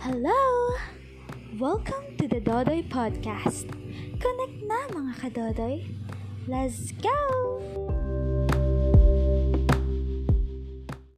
Hello! Welcome to the Dodoy Podcast. Connect na mga kadodoy. Let's go!